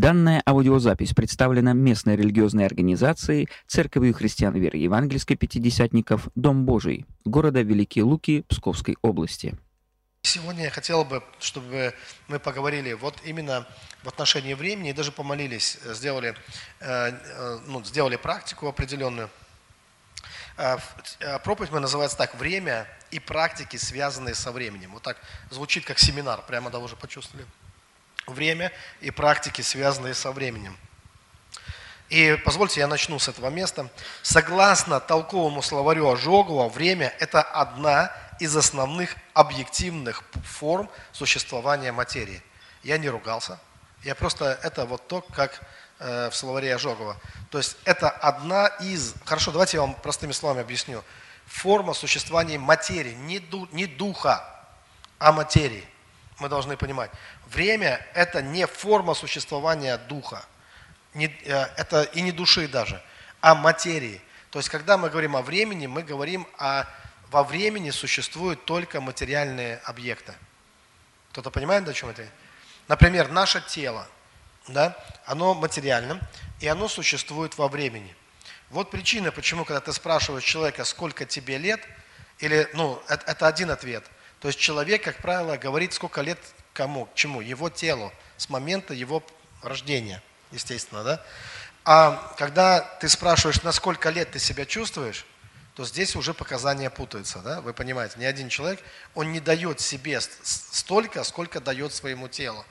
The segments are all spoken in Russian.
Данная аудиозапись представлена местной религиозной организацией Церковью христиан веры евангельской пятидесятников «Дом Божий» города Великие Луки Псковской области. Сегодня я хотел бы, чтобы мы поговорили вот именно в отношении времени даже помолились, сделали, э, э, ну, сделали практику определенную. Э, проповедь мы называется так «Время и практики, связанные со временем». Вот так звучит как семинар, прямо да уже почувствовали время и практики, связанные со временем. И позвольте, я начну с этого места. Согласно толковому словарю Ожогова, время – это одна из основных объективных форм существования материи. Я не ругался. Я просто, это вот то, как э, в словаре Ожогова. То есть это одна из, хорошо, давайте я вам простыми словами объясню. Форма существования материи, не, ду, не духа, а материи. Мы должны понимать. Время – это не форма существования духа, не, э, это и не души даже, а материи. То есть, когда мы говорим о времени, мы говорим о во времени существуют только материальные объекты. Кто-то понимает, о чем это? Например, наше тело, да, оно материально, и оно существует во времени. Вот причина, почему, когда ты спрашиваешь человека, сколько тебе лет, или, ну, это, это один ответ. То есть человек, как правило, говорит, сколько лет Кому? К чему? Его телу, с момента его рождения, естественно, да? А когда ты спрашиваешь, на сколько лет ты себя чувствуешь, то здесь уже показания путаются, да? Вы понимаете, ни один человек, он не дает себе столько, сколько дает своему телу.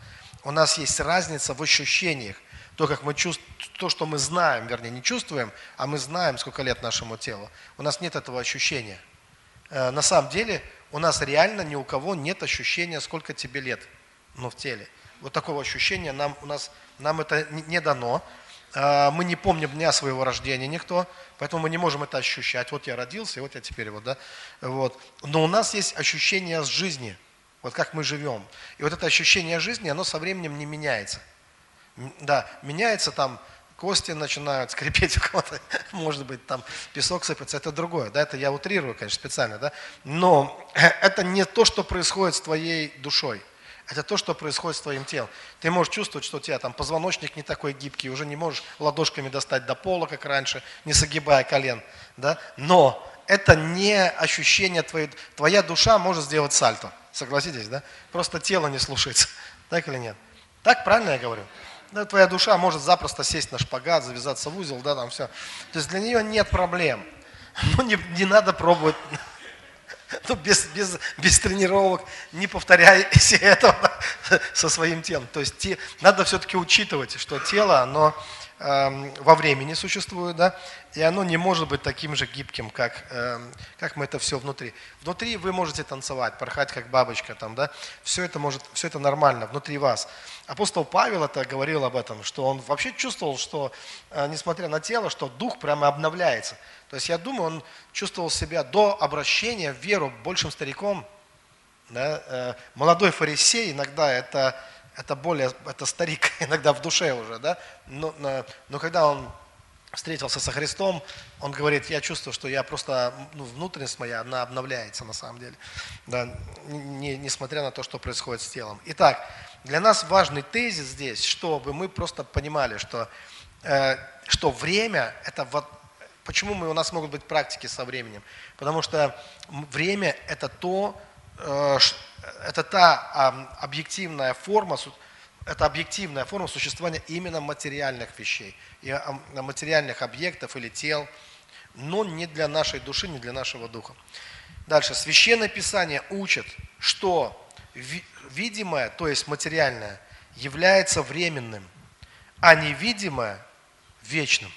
У нас есть разница в ощущениях. То, как мы чувствуем, то, что мы знаем, вернее, не чувствуем, а мы знаем, сколько лет нашему телу. У нас нет этого ощущения. Э, на самом деле, у нас реально ни у кого нет ощущения, сколько тебе лет, ну, в теле. Вот такого ощущения нам, у нас, нам это не дано. А, мы не помним дня своего рождения никто, поэтому мы не можем это ощущать. Вот я родился, и вот я теперь вот, да. Вот. Но у нас есть ощущение с жизни, вот как мы живем. И вот это ощущение жизни, оно со временем не меняется. Да, меняется там кости начинают скрипеть у кого-то, может быть, там песок сыпется, это другое, да, это я утрирую, конечно, специально, да, но это не то, что происходит с твоей душой, это то, что происходит с твоим телом. Ты можешь чувствовать, что у тебя там позвоночник не такой гибкий, уже не можешь ладошками достать до пола, как раньше, не согибая колен, да, но это не ощущение твоей, твоя душа может сделать сальто, согласитесь, да, просто тело не слушается, так или нет? Так правильно я говорю? Да, твоя душа может запросто сесть на шпагат, завязаться в узел, да, там все. То есть для нее нет проблем. Ну, не, не надо пробовать ну, без, без, без тренировок, не повторяйте этого со своим телом. То есть те, надо все-таки учитывать, что тело, оно во времени существует, да, и оно не может быть таким же гибким, как, э, как мы это все внутри. Внутри вы можете танцевать, порхать как бабочка, там, да, все это, может, все это нормально внутри вас. Апостол Павел это говорил об этом, что он вообще чувствовал, что, э, несмотря на тело, что дух прямо обновляется. То есть я думаю, он чувствовал себя до обращения в веру большим стариком. Да? Э, молодой фарисей иногда это, это более, это старик иногда в душе уже, да? но, но когда он встретился со Христом, он говорит, я чувствую, что я просто, ну, внутренность моя, она обновляется на самом деле, да, не, несмотря на то, что происходит с телом. Итак, для нас важный тезис здесь, чтобы мы просто понимали, что, э, что время – это вот, почему мы, у нас могут быть практики со временем? Потому что время – это то, это та э, объективная форма, это объективная форма существования именно материальных вещей, материальных объектов или тел, но не для нашей души, не для нашего духа. Дальше. Священное Писание учит, что видимое, то есть материальное, является временным, а невидимое – вечным.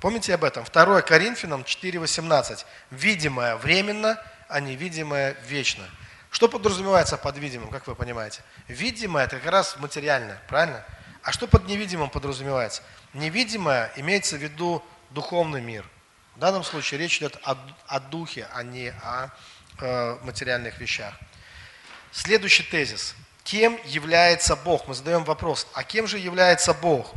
Помните об этом? 2 Коринфянам 4,18. Видимое временно, а невидимое вечно. Что подразумевается под видимым, как вы понимаете? Видимое – это как раз материальное, правильно? А что под невидимым подразумевается? Невидимое имеется в виду духовный мир. В данном случае речь идет о, о духе, а не о э, материальных вещах. Следующий тезис. Кем является Бог? Мы задаем вопрос, а кем же является Бог?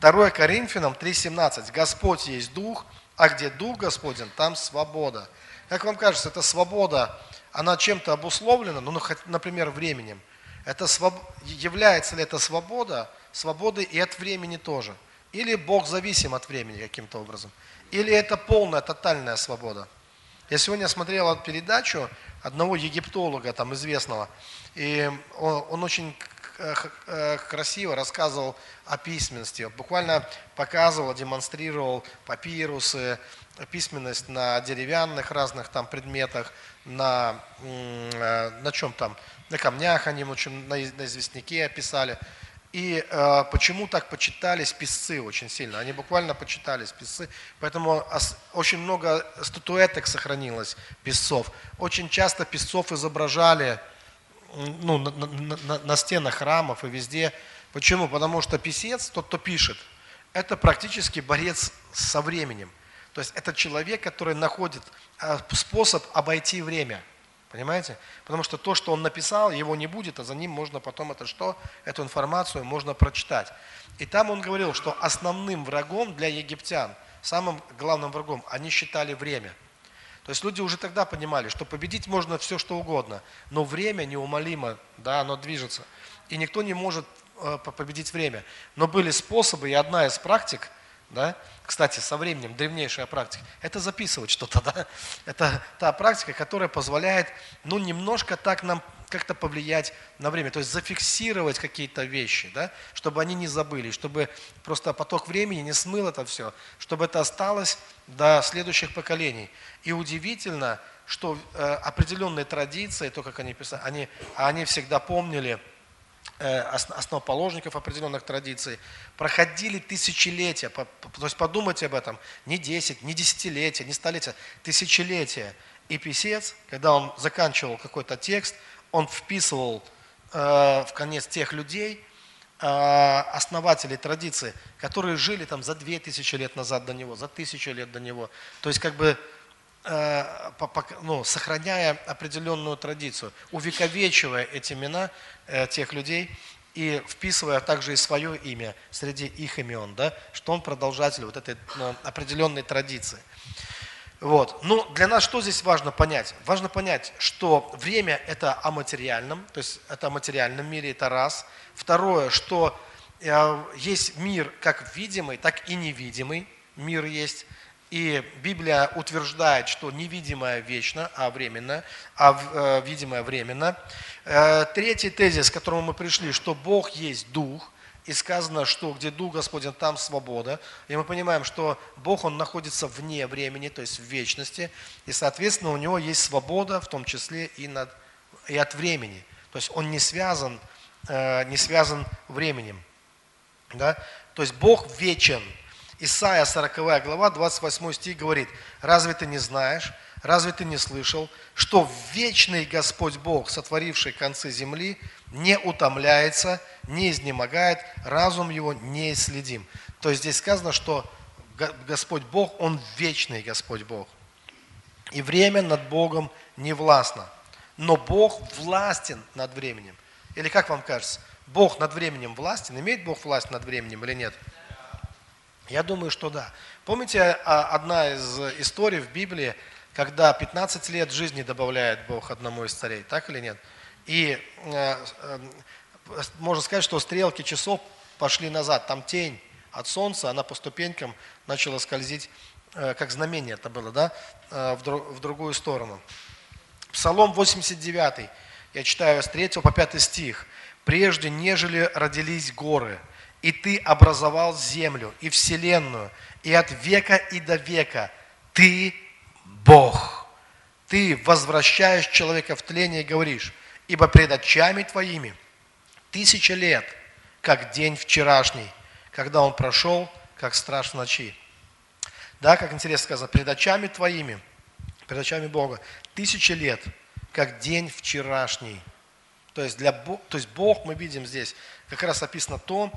2 Коринфянам 3,17. Господь есть Дух, а где Дух Господень, там свобода. Как вам кажется, эта свобода она чем-то обусловлена, ну, например, временем, это своб... является ли эта свобода свободы и от времени тоже. Или Бог зависим от времени каким-то образом. Или это полная, тотальная свобода. Я сегодня смотрел передачу одного египтолога, там известного, и он, он очень э, красиво рассказывал о письменности. Буквально показывал, демонстрировал папирусы, письменность на деревянных разных там предметах, на, э, на чем там, на камнях они очень, на, на известняке описали. И э, почему так почитались писцы очень сильно? Они буквально почитались писцы. Поэтому очень много статуэток сохранилось писцов. Очень часто писцов изображали ну, на, на, на, на стенах храмов и везде. Почему? Потому что писец, тот, кто пишет, это практически борец со временем. То есть это человек, который находит э, способ обойти время. Понимаете? Потому что то, что он написал, его не будет, а за ним можно потом это что? Эту информацию можно прочитать. И там он говорил, что основным врагом для египтян, самым главным врагом, они считали время. То есть люди уже тогда понимали, что победить можно все, что угодно, но время неумолимо, да, оно движется. И никто не может э, победить время. Но были способы, и одна из практик, да, кстати, со временем древнейшая практика, это записывать что-то, да? Это та практика, которая позволяет, ну, немножко так нам как-то повлиять на время, то есть зафиксировать какие-то вещи, да, чтобы они не забыли, чтобы просто поток времени не смыл это все, чтобы это осталось до следующих поколений. И удивительно, что э, определенные традиции, то, как они писали, они, они всегда помнили, основоположников определенных традиций, проходили тысячелетия, то есть подумайте об этом, не 10, не десятилетия, не столетия, тысячелетия. И писец, когда он заканчивал какой-то текст, он вписывал э, в конец тех людей, э, основателей традиции, которые жили там за две тысячи лет назад до него, за тысячу лет до него. То есть как бы Э, ну, сохраняя определенную традицию, увековечивая эти имена э, тех людей и вписывая также и свое имя среди их имен, да, что он продолжатель вот этой ну, определенной традиции. Вот. Ну, для нас что здесь важно понять? Важно понять, что время это о материальном, то есть это о материальном мире, это раз. Второе, что э, есть мир как видимый, так и невидимый мир есть. И Библия утверждает, что невидимое вечно, а временно, а э, видимое временно. Э, третий тезис, к которому мы пришли, что Бог есть Дух, и сказано, что где Дух Господень, там свобода. И мы понимаем, что Бог, Он находится вне времени, то есть в вечности, и, соответственно, у Него есть свобода, в том числе и, над, и от времени. То есть Он не связан, э, не связан временем. Да? То есть Бог вечен, Исайя 40 глава, 28 стих говорит, «Разве ты не знаешь, разве ты не слышал, что вечный Господь Бог, сотворивший концы земли, не утомляется, не изнемогает, разум его не исследим». То есть здесь сказано, что Господь Бог, Он вечный Господь Бог. И время над Богом не властно. Но Бог властен над временем. Или как вам кажется, Бог над временем властен? Имеет Бог власть над временем или нет? Нет. Я думаю, что да. Помните а, одна из историй в Библии, когда 15 лет жизни добавляет Бог одному из царей, так или нет? И э, э, можно сказать, что стрелки часов пошли назад. Там тень от солнца, она по ступенькам начала скользить, э, как знамение это было, да, в другую сторону. Псалом 89, я читаю с 3 по 5 стих. «Прежде, нежели родились горы, и ты образовал землю и вселенную, и от века и до века ты Бог. Ты возвращаешь человека в тление и говоришь, ибо пред очами твоими тысяча лет, как день вчерашний, когда он прошел, как страж в ночи. Да, как интересно сказано, пред очами твоими, пред очами Бога, тысяча лет, как день вчерашний. То есть, для, то есть Бог, мы видим здесь, как раз описано то,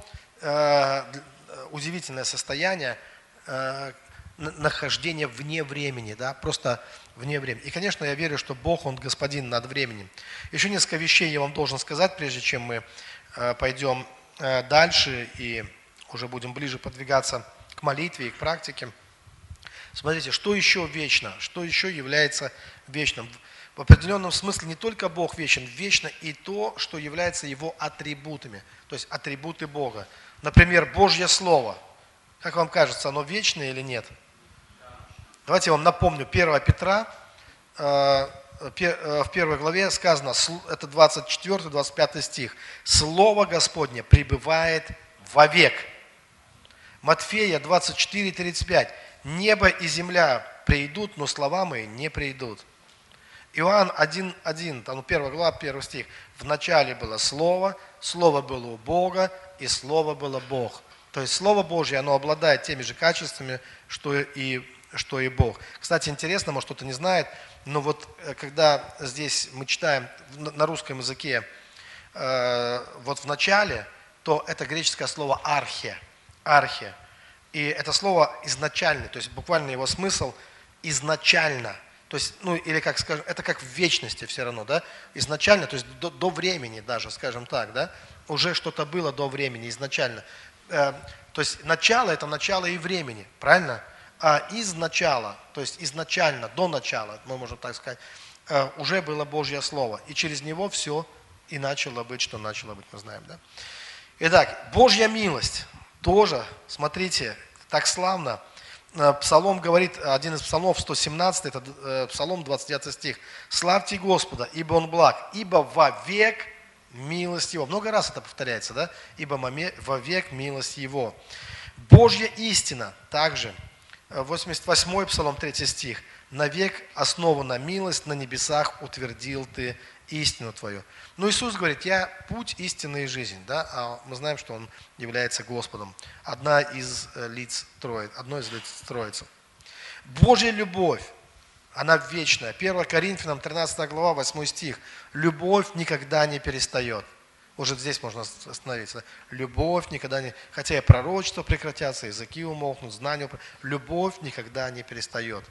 удивительное состояние э, нахождения вне времени, да, просто вне времени. И, конечно, я верю, что Бог, Он господин над временем. Еще несколько вещей я вам должен сказать, прежде чем мы э, пойдем дальше и уже будем ближе подвигаться к молитве и к практике. Смотрите, что еще вечно, что еще является вечным. в определенном смысле не только Бог вечен, вечно и то, что является Его атрибутами, то есть атрибуты Бога. Например, Божье Слово. Как вам кажется, оно вечное или нет? Давайте я вам напомню, 1 Петра, э, э, в первой главе сказано, это 24-25 стих, «Слово Господне пребывает вовек». Матфея 24, 35, «Небо и земля придут, но слова мои не придут». Иоанн 1.1, там 1 глава, 1 стих. В начале было Слово, Слово было у Бога, и Слово было Бог. То есть Слово Божье, оно обладает теми же качествами, что и, что и Бог. Кстати, интересно, может кто-то не знает, но вот э, когда здесь мы читаем на русском языке, э, вот в начале, то это греческое слово архе, архе. И это слово изначальный, то есть буквально его смысл изначально – то есть, ну, или как скажем, это как в вечности все равно, да? Изначально, то есть до, до времени даже, скажем так, да? Уже что-то было до времени изначально. Э, то есть начало – это начало и времени, правильно? А из начала, то есть изначально, до начала, мы можем так сказать, э, уже было Божье Слово. И через него все и начало быть, что начало быть, мы знаем, да? Итак, Божья милость тоже, смотрите, так славно – псалом говорит, один из псалмов, 117, это э, Псалом 29 стих. «Славьте Господа, ибо Он благ, ибо вовек милость Его». Много раз это повторяется, да? «Ибо вовек милость Его». Божья истина также. 88 Псалом 3 стих. «Навек основана милость, на небесах утвердил Ты истину Твою». Но Иисус говорит, я путь, истины и жизнь. Да? А мы знаем, что Он является Господом. Одна из э, лиц Троицы, одно из лиц Троицы. Божья любовь, она вечная. 1 Коринфянам 13 глава, 8 стих. Любовь никогда не перестает. Уже здесь можно остановиться. Любовь никогда не... Хотя и пророчества прекратятся, языки умолкнут, знания... Любовь никогда не перестает.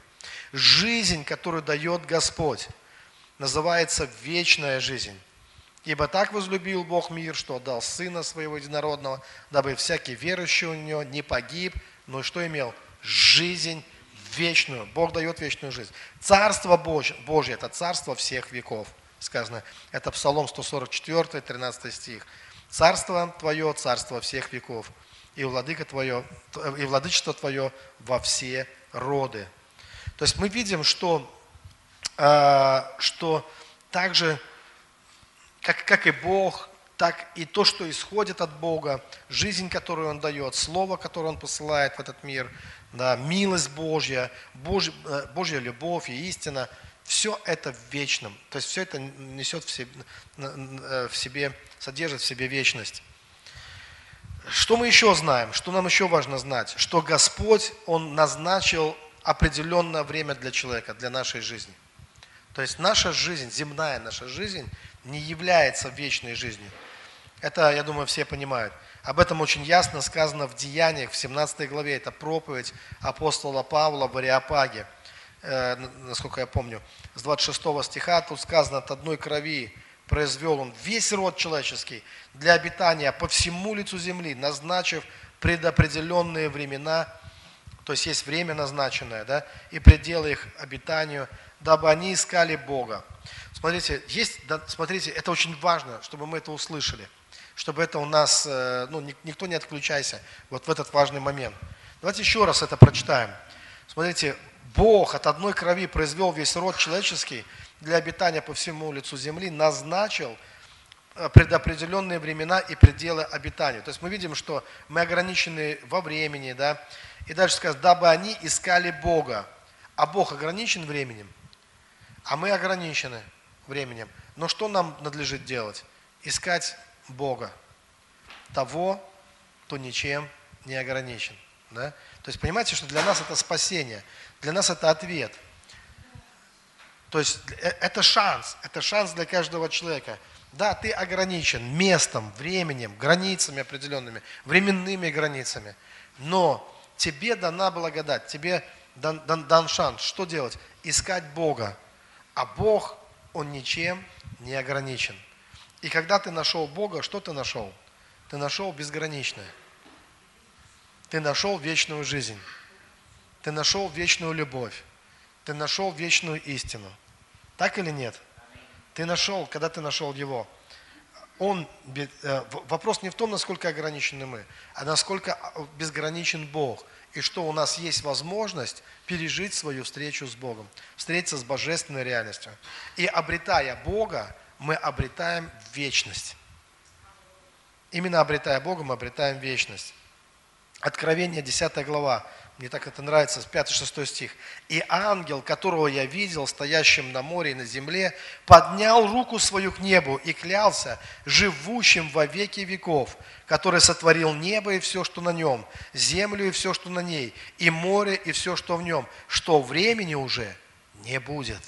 Жизнь, которую дает Господь, называется вечная жизнь. Ибо так возлюбил Бог мир, что отдал Сына Своего Единородного, дабы всякий верующий у Него не погиб, но что имел? Жизнь вечную. Бог дает вечную жизнь. Царство Божье, Божье – это царство всех веков. Сказано, это Псалом 144, 13 стих. Царство Твое, царство всех веков, и, владыка твое, и владычество Твое во все роды. То есть мы видим, что, что также как, как и Бог, так и то, что исходит от Бога, жизнь, которую Он дает, Слово, которое Он посылает в этот мир, да, милость Божья, Божья, э, Божья любовь и истина, все это в вечном. То есть все это несет в себе, э, в себе, содержит в себе вечность. Что мы еще знаем? Что нам еще важно знать? Что Господь, Он назначил определенное время для человека, для нашей жизни. То есть наша жизнь, земная наша жизнь – не является вечной жизнью. Это, я думаю, все понимают. Об этом очень ясно сказано в Деяниях, в 17 главе. Это проповедь апостола Павла в Ариапаге, э, насколько я помню. С 26 стиха тут сказано, от одной крови произвел он весь род человеческий для обитания по всему лицу земли, назначив предопределенные времена, то есть есть время назначенное, да, и пределы их обитанию, дабы они искали Бога. Смотрите, есть, да, смотрите, это очень важно, чтобы мы это услышали, чтобы это у нас, э, ну, никто не отключайся вот в этот важный момент. Давайте еще раз это прочитаем. Смотрите, Бог от одной крови произвел весь род человеческий для обитания по всему лицу земли, назначил э, предопределенные времена и пределы обитания. То есть мы видим, что мы ограничены во времени, да, и дальше сказать, дабы они искали Бога. А Бог ограничен временем, а мы ограничены временем. Но что нам надлежит делать? Искать Бога, того, кто ничем не ограничен. Да? То есть понимаете, что для нас это спасение, для нас это ответ. То есть э, это шанс, это шанс для каждого человека. Да, ты ограничен местом, временем, границами определенными, временными границами, но тебе дана благодать, тебе дан, дан, дан шанс. Что делать? Искать Бога. А Бог он ничем не ограничен. И когда ты нашел Бога, что ты нашел? Ты нашел безграничное. Ты нашел вечную жизнь. Ты нашел вечную любовь. Ты нашел вечную истину. Так или нет? Ты нашел, когда ты нашел его. Он, э, вопрос не в том, насколько ограничены мы, а насколько а, безграничен Бог. И что у нас есть возможность пережить свою встречу с Богом, встретиться с божественной реальностью. И обретая Бога, мы обретаем вечность. Именно обретая Бога, мы обретаем вечность. Откровение, 10 глава, мне так это нравится, 5-6 стих. «И ангел, которого я видел, стоящим на море и на земле, поднял руку свою к небу и клялся живущим во веки веков, который сотворил небо и все, что на нем, землю и все, что на ней, и море и все, что в нем, что времени уже не будет».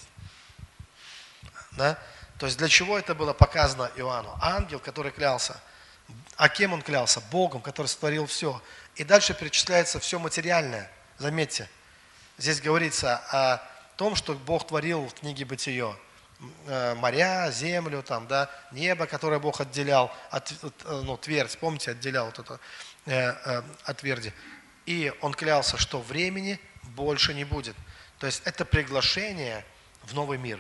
Да? То есть для чего это было показано Иоанну? Ангел, который клялся. А кем он клялся? Богом, который сотворил все. И дальше перечисляется все материальное. Заметьте, здесь говорится о том, что Бог творил в книге Бытие. Э, моря, землю, там, да, небо, которое Бог отделял, от, э, ну, твердь, помните, отделял вот это э, э, от тверди. И он клялся, что времени больше не будет. То есть это приглашение в новый мир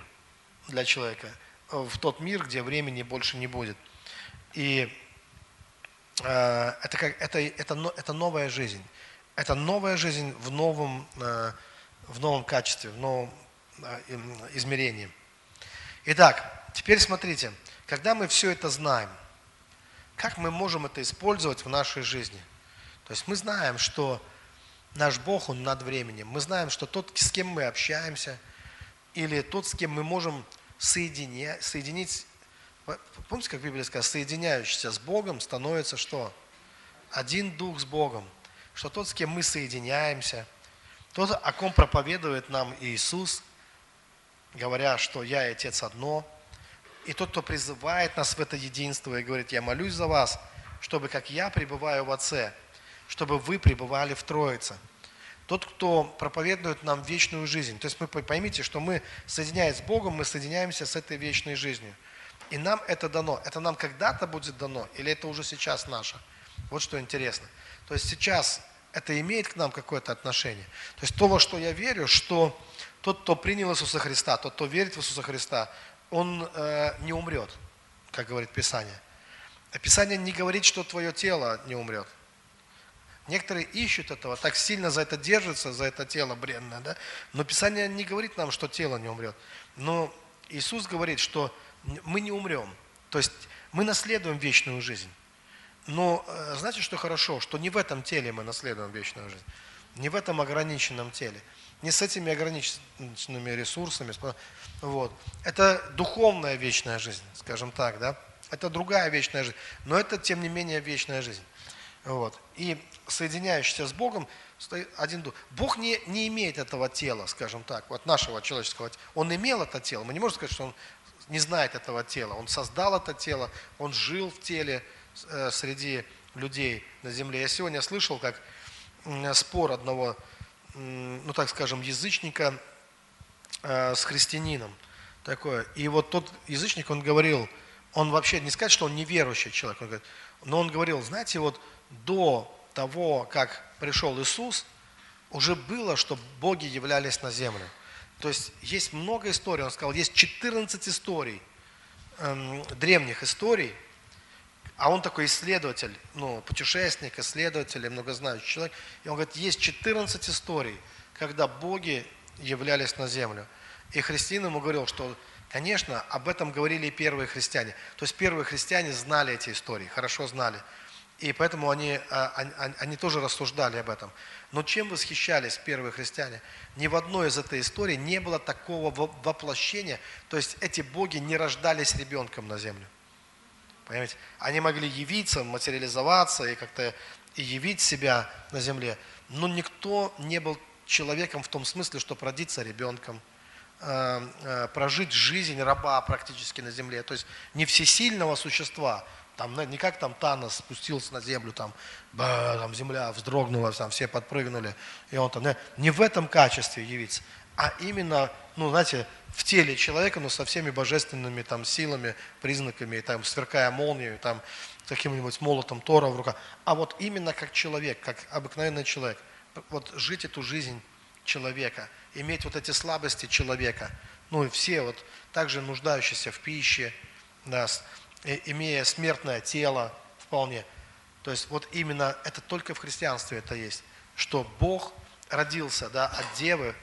для человека, в тот мир, где времени больше не будет. И Э, это, как, это, это, это новая жизнь. Это новая жизнь в новом, э, в новом качестве, в новом э, измерении. Итак, теперь смотрите, когда мы все это знаем, как мы можем это использовать в нашей жизни? То есть мы знаем, что наш Бог, Он над временем. Мы знаем, что тот, с кем мы общаемся, или тот, с кем мы можем соединять, соединить Помните, как Библия сказала, соединяющийся с Богом становится что? Один дух с Богом. Что тот, с кем мы соединяемся, тот, о ком проповедует нам Иисус, говоря, что я и Отец одно, и тот, кто призывает нас в это единство и говорит, я молюсь за вас, чтобы как я пребываю в Отце, чтобы вы пребывали в Троице. Тот, кто проповедует нам вечную жизнь. То есть мы поймите, что мы, соединяясь с Богом, мы соединяемся с этой вечной жизнью. И нам это дано. Это нам когда-то будет дано, или это уже сейчас наше? Вот что интересно. То есть сейчас это имеет к нам какое-то отношение. То есть то, во что я верю, что тот, кто принял Иисуса Христа, тот, кто верит в Иисуса Христа, он э, не умрет, как говорит Писание. Писание не говорит, что твое тело не умрет. Некоторые ищут этого, так сильно за это держатся, за это тело бренное, да? Но Писание не говорит нам, что тело не умрет. Но Иисус говорит, что мы не умрем. То есть мы наследуем вечную жизнь. Но э, знаете, что хорошо? Что не в этом теле мы наследуем вечную жизнь. Не в этом ограниченном теле. Не с этими ограниченными ресурсами. Вот. Это духовная вечная жизнь, скажем так, да? Это другая вечная жизнь. Но это, тем не менее, вечная жизнь. Вот. И соединяющийся с Богом, стоит один дух. Бог не, не имеет этого тела, скажем так, вот нашего человеческого. Он имел это тело. Мы не можем сказать, что он не знает этого тела. Он создал это тело, он жил в теле э, среди людей на земле. Я сегодня слышал, как спор одного, ну так скажем, язычника э, с христианином. Такое. И вот тот язычник, он говорил, он вообще не сказать, что он неверующий человек, он говорит, но он говорил, знаете, вот до того, как пришел Иисус, уже было, что боги являлись на землю. То есть есть много историй, он сказал, есть 14 историй, эм, древних историй, а он такой исследователь, ну, путешественник, исследователь, многознающий человек. И он говорит, есть 14 историй, когда боги являлись на землю. И христиан ему говорил, что, конечно, об этом говорили и первые христиане. То есть первые христиане знали эти истории, хорошо знали. И поэтому они, а, они, они тоже рассуждали об этом. Но чем восхищались первые христиане? Ни в одной из этой истории не было такого воплощения, то есть эти боги не рождались ребенком на землю. Понимаете? Они могли явиться, материализоваться и как-то и явить себя на земле, но никто не был человеком в том смысле, что родиться ребенком, э, э, прожить жизнь раба практически на земле, то есть не всесильного существа, там, не как там Танос спустился на землю, там, ба, там земля вздрогнула, там все подпрыгнули, и он там, не, в этом качестве явиться, а именно, ну, знаете, в теле человека, но со всеми божественными там силами, признаками, там, сверкая молнией, там, каким-нибудь молотом Тора в руках, а вот именно как человек, как обыкновенный человек, вот жить эту жизнь человека, иметь вот эти слабости человека, ну и все вот также нуждающиеся в пище, нас, имея смертное тело вполне. То есть вот именно это только в христианстве это есть, что Бог родился да, от девы,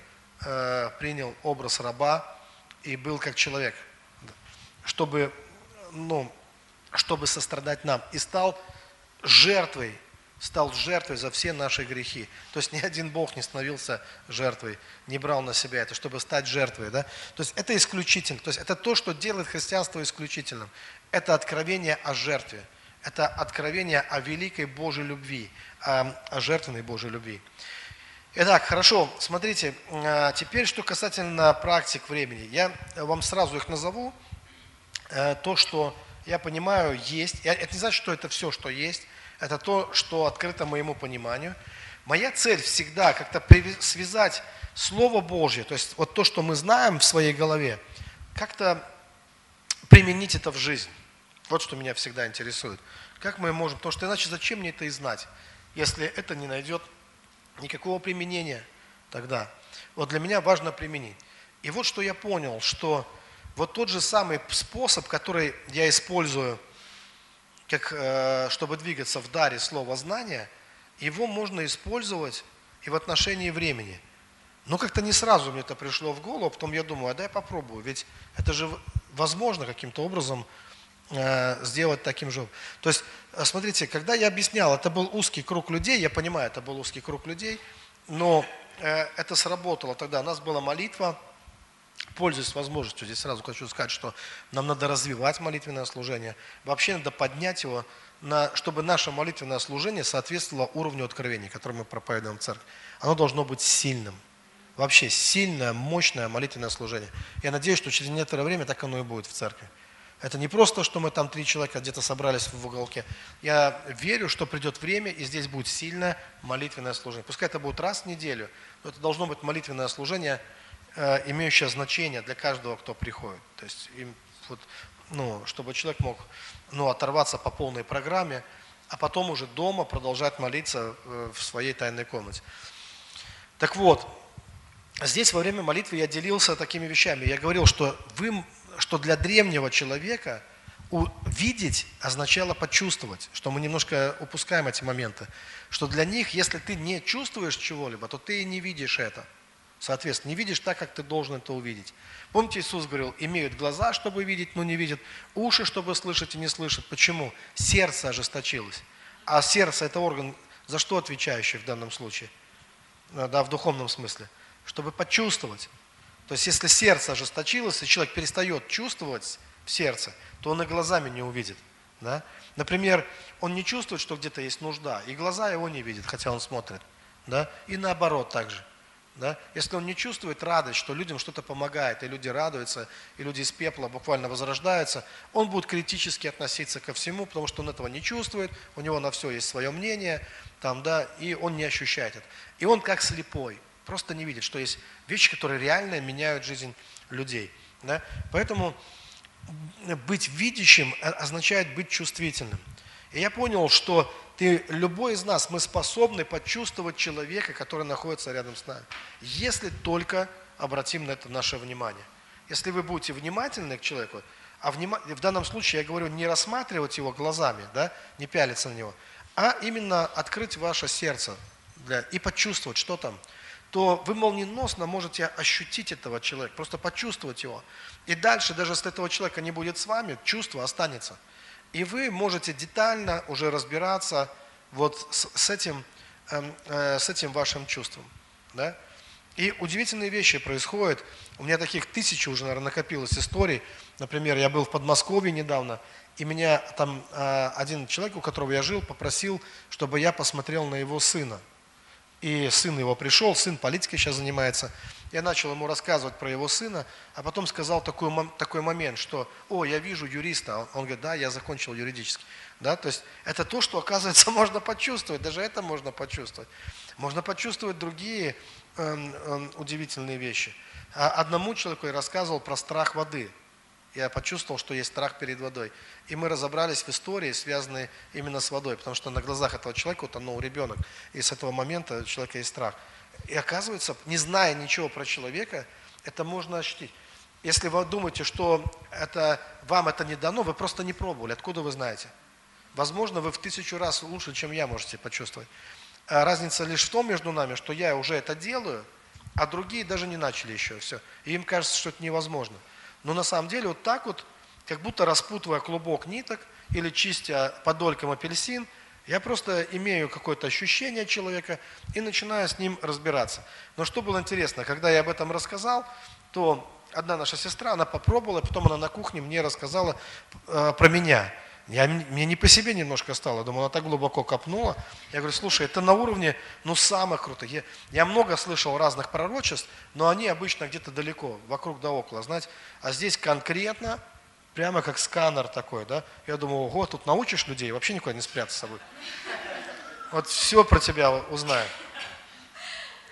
э, принял образ раба и был как человек, чтобы, ну, чтобы сострадать нам, и стал жертвой, стал жертвой за все наши грехи. То есть ни один Бог не становился жертвой, не брал на себя это, чтобы стать жертвой. Да? То есть это исключительно. То есть это то, что делает христианство исключительным. Это откровение о жертве. Это откровение о великой Божьей любви, о, о жертвенной Божьей любви. Итак, хорошо, смотрите, а, теперь что касательно практик времени. Я вам сразу их назову. Э, то, что я понимаю, есть. Это не значит, что это все, что есть. Это то, что открыто моему пониманию. Моя цель всегда как-то связать Слово Божье, то есть вот то, что мы знаем в своей голове, как-то применить это в жизнь. Вот что меня всегда интересует. Как мы можем, потому что иначе зачем мне это и знать, если это не найдет никакого применения тогда. Вот для меня важно применить. И вот что я понял, что вот тот же самый способ, который я использую, как, э, чтобы двигаться в даре слова знания, его можно использовать и в отношении времени. Но как-то не сразу мне это пришло в голову, потом я думаю, а дай попробую, ведь это же возможно каким-то образом э, сделать таким же. То есть, э, смотрите, когда я объяснял, это был узкий круг людей, я понимаю, это был узкий круг людей, но это сработало тогда. У нас была молитва, пользуясь возможностью, здесь сразу хочу сказать, что нам надо развивать молитвенное служение. Вообще надо поднять его, на, чтобы наше молитвенное служение соответствовало уровню откровения, который мы проповедуем в церкви. Оно должно быть сильным. Вообще сильное, мощное молитвенное служение. Я надеюсь, что через некоторое время так оно и будет в церкви. Это не просто, что мы там три человека где-то собрались в уголке. Я верю, что придет время, и здесь будет сильное молитвенное служение. Пускай это будет раз в неделю, но это должно быть молитвенное служение – имеющее значение для каждого, кто приходит. То есть, им, вот, ну, чтобы человек мог ну, оторваться по полной программе, а потом уже дома продолжать молиться э, в своей тайной комнате. Так вот, здесь во время молитвы я делился такими вещами. Я говорил, что, вы, что для древнего человека увидеть означало почувствовать, что мы немножко упускаем эти моменты. Что для них, если ты не чувствуешь чего-либо, то ты и не видишь это – Соответственно, не видишь так, как ты должен это увидеть. Помните, Иисус говорил, имеют глаза, чтобы видеть, но не видят, уши, чтобы слышать и не слышат. Почему? Сердце ожесточилось. А сердце – это орган, за что отвечающий в данном случае? Э, да, в духовном смысле. Чтобы почувствовать. То есть, если сердце ожесточилось, и человек перестает чувствовать в сердце, то он и глазами не увидит. Да? Например, он не чувствует, что где-то есть нужда, и глаза его не видят, хотя он смотрит. Да? И наоборот также. Да? Если он не чувствует радость, что людям что-то помогает, и люди радуются, и люди из пепла буквально возрождаются, он будет критически относиться ко всему, потому что он этого не чувствует, у него на все есть свое мнение, там, да, и он не ощущает это. И он как слепой, просто не видит, что есть вещи, которые реально меняют жизнь людей. Да? Поэтому быть видящим означает быть чувствительным. И я понял, что ты, любой из нас, мы способны почувствовать человека, который находится рядом с нами, если только обратим на это наше внимание. Если вы будете внимательны к человеку, а внима... в данном случае я говорю не рассматривать его глазами, да, не пялиться на него, а именно открыть ваше сердце для... и почувствовать, что там, то вы молниеносно можете ощутить этого человека, просто почувствовать его. И дальше, даже если этого человека не будет с вами, чувство останется – и вы можете детально уже разбираться вот с, с, этим, эм, э, с этим вашим чувством. Да? И удивительные вещи происходят. У меня таких тысячи уже, наверное, накопилось историй. Например, я был в Подмосковье недавно, и меня там э, один человек, у которого я жил, попросил, чтобы я посмотрел на его сына. И сын его пришел, сын политикой сейчас занимается. Я начал ему рассказывать про его сына, а потом сказал такой, такой момент, что, о, я вижу юриста. Он говорит, да, я закончил юридически. Да, то есть это то, что, оказывается, можно почувствовать, даже это можно почувствовать. Можно почувствовать другие э, э, удивительные вещи. А одному человеку я рассказывал про страх воды. Я почувствовал, что есть страх перед водой. И мы разобрались в истории, связанной именно с водой, потому что на глазах этого человека утонул ребенок. И с этого момента у человека есть страх. И оказывается, не зная ничего про человека, это можно ощутить. Если вы думаете, что это, вам это не дано, вы просто не пробовали. Откуда вы знаете? Возможно, вы в тысячу раз лучше, чем я можете почувствовать. А разница лишь в том между нами, что я уже это делаю, а другие даже не начали еще все. И им кажется, что это невозможно. Но на самом деле вот так вот, как будто распутывая клубок ниток или чистя подольком апельсин, я просто имею какое-то ощущение человека и начинаю с ним разбираться. Но что было интересно, когда я об этом рассказал, то одна наша сестра, она попробовала, потом она на кухне мне рассказала э, про меня. Я, мне не по себе немножко стало, думаю, она так глубоко копнула. Я говорю, слушай, это на уровне, ну, самых крутых. Я, я много слышал разных пророчеств, но они обычно где-то далеко, вокруг да около, знаете. А здесь конкретно, прямо как сканер такой, да. Я думаю, ого, тут научишь людей, вообще никуда не спрятаться собой. Вот все про тебя узнаю.